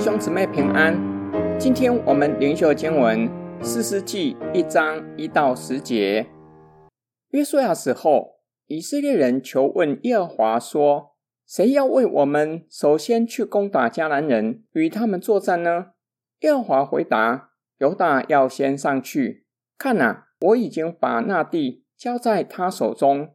兄姊妹平安，今天我们灵修经文四世纪一章一到十节。约书亚死后，以色列人求问耶和华说：“谁要为我们首先去攻打迦南人，与他们作战呢？”耶和华回答：“犹大要先上去。看哪，我已经把那地交在他手中。”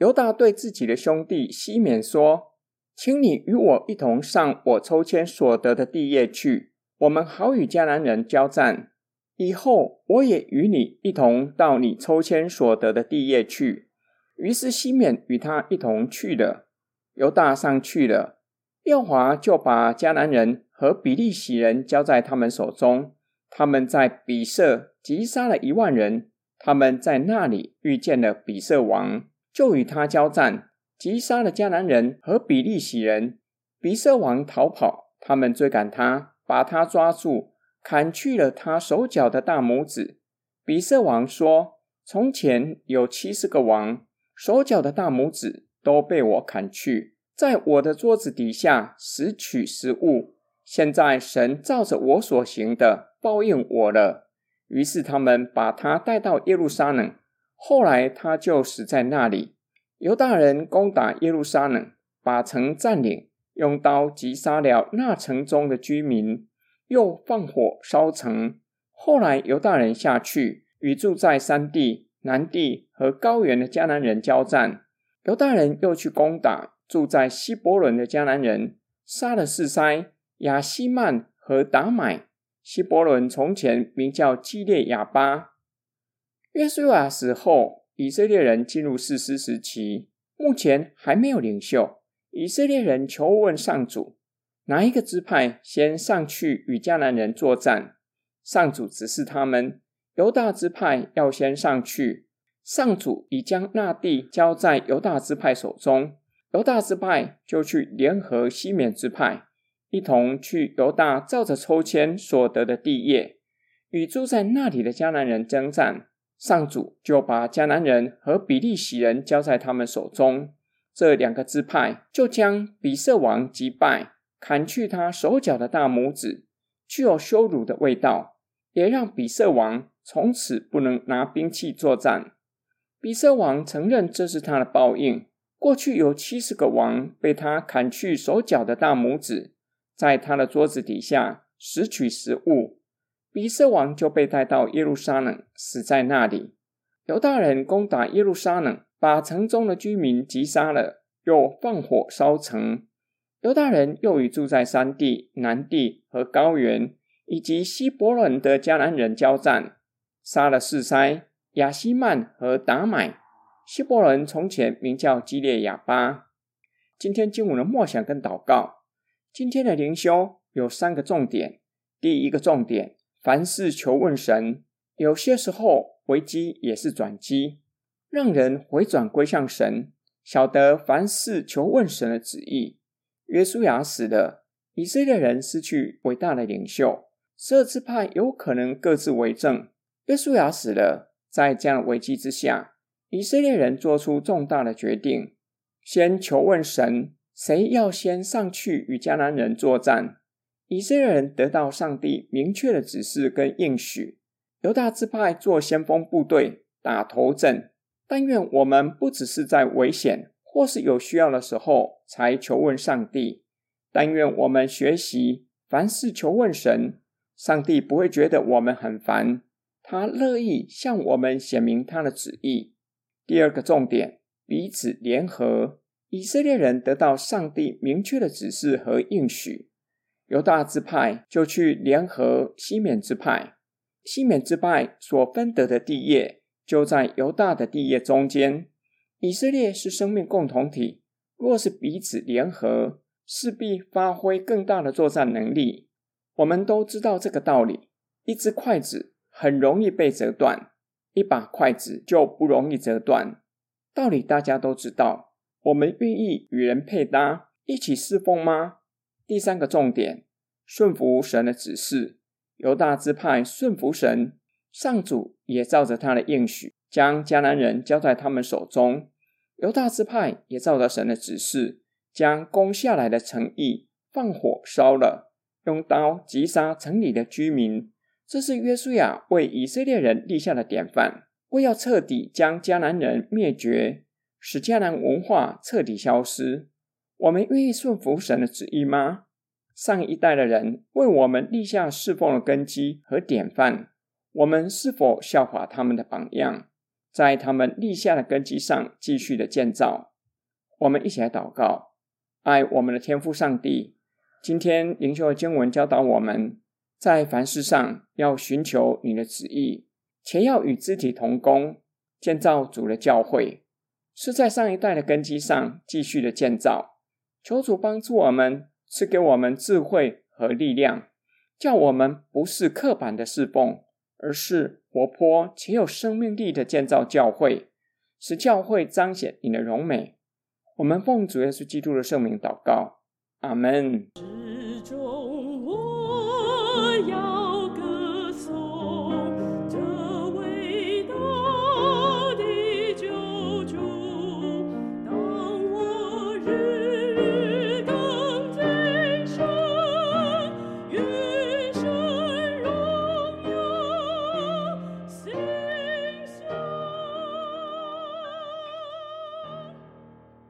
犹大对自己的兄弟西缅说。请你与我一同上我抽签所得的地业去，我们好与迦南人交战。以后我也与你一同到你抽签所得的地业去。于是西缅与他一同去了。犹大上去了，耶和华就把迦南人和比利洗人交在他们手中。他们在比色击杀了一万人。他们在那里遇见了比色王，就与他交战。击杀了迦南人和比利洗人，比色王逃跑，他们追赶他，把他抓住，砍去了他手脚的大拇指。比色王说：“从前有七十个王，手脚的大拇指都被我砍去，在我的桌子底下拾取食物。现在神照着我所行的报应我了。”于是他们把他带到耶路撒冷，后来他就死在那里。犹大人攻打耶路撒冷，把城占领，用刀击杀了那城中的居民，又放火烧城。后来犹大人下去，与住在山地、南地和高原的迦南人交战。犹大人又去攻打住在希伯仑的迦南人，杀了示筛、亚希曼和达买。希伯仑从前名叫基列亚巴。约书亚死后。以色列人进入士师时期，目前还没有领袖。以色列人求问上主，哪一个支派先上去与迦南人作战？上主指示他们，犹大支派要先上去。上主已将那地交在犹大支派手中，犹大支派就去联合西缅支派，一同去犹大照着抽签所得的地业，与住在那里的迦南人征战。上主就把迦南人和比利洗人交在他们手中，这两个支派就将比色王击败，砍去他手脚的大拇指，具有羞辱的味道，也让比色王从此不能拿兵器作战。比色王承认这是他的报应。过去有七十个王被他砍去手脚的大拇指，在他的桌子底下拾取食物。比色王就被带到耶路撒冷，死在那里。犹大人攻打耶路撒冷，把城中的居民击杀了，又放火烧城。犹大人又与住在山地、南地和高原，以及希伯仑的迦南人交战，杀了示塞、亚希曼和达买。希伯伦从前名叫基列雅巴。今天经文的默想跟祷告，今天的灵修有三个重点。第一个重点。凡事求问神，有些时候危机也是转机，让人回转归向神，晓得凡事求问神的旨意。约书亚死了，以色列人失去伟大的领袖，十二支派有可能各自为政。约书亚死了，在这样的危机之下，以色列人做出重大的决定，先求问神，谁要先上去与迦南人作战。以色列人得到上帝明确的指示跟应许，犹大支派做先锋部队打头阵。但愿我们不只是在危险或是有需要的时候才求问上帝，但愿我们学习凡事求问神，上帝不会觉得我们很烦，他乐意向我们显明他的旨意。第二个重点，彼此联合，以色列人得到上帝明确的指示和应许。犹大支派就去联合西缅支派，西缅支派所分得的地业就在犹大的地业中间。以色列是生命共同体，若是彼此联合，势必发挥更大的作战能力。我们都知道这个道理：一只筷子很容易被折断，一把筷子就不容易折断。道理大家都知道，我们愿意与人配搭，一起侍奉吗？第三个重点，顺服神的指示。犹大支派顺服神，上主也照着他的应许，将迦南人交在他们手中。犹大支派也照着神的指示，将攻下来的城邑放火烧了，用刀击杀城里的居民。这是约书亚为以色列人立下的典范，为要彻底将迦南人灭绝，使迦南文化彻底消失。我们愿意顺服神的旨意吗？上一代的人为我们立下侍奉的根基和典范，我们是否效法他们的榜样，在他们立下的根基上继续的建造？我们一起来祷告，爱我们的天父上帝。今天灵修的经文教导我们。在凡事上要寻求你的旨意，且要与肢体同工，建造主的教会，是在上一代的根基上继续的建造。求主帮助我们，赐给我们智慧和力量，叫我们不是刻板的侍奉，而是活泼且有生命力的建造教会，使教会彰显你的荣美。我们奉主耶稣基督的圣名祷告，阿门。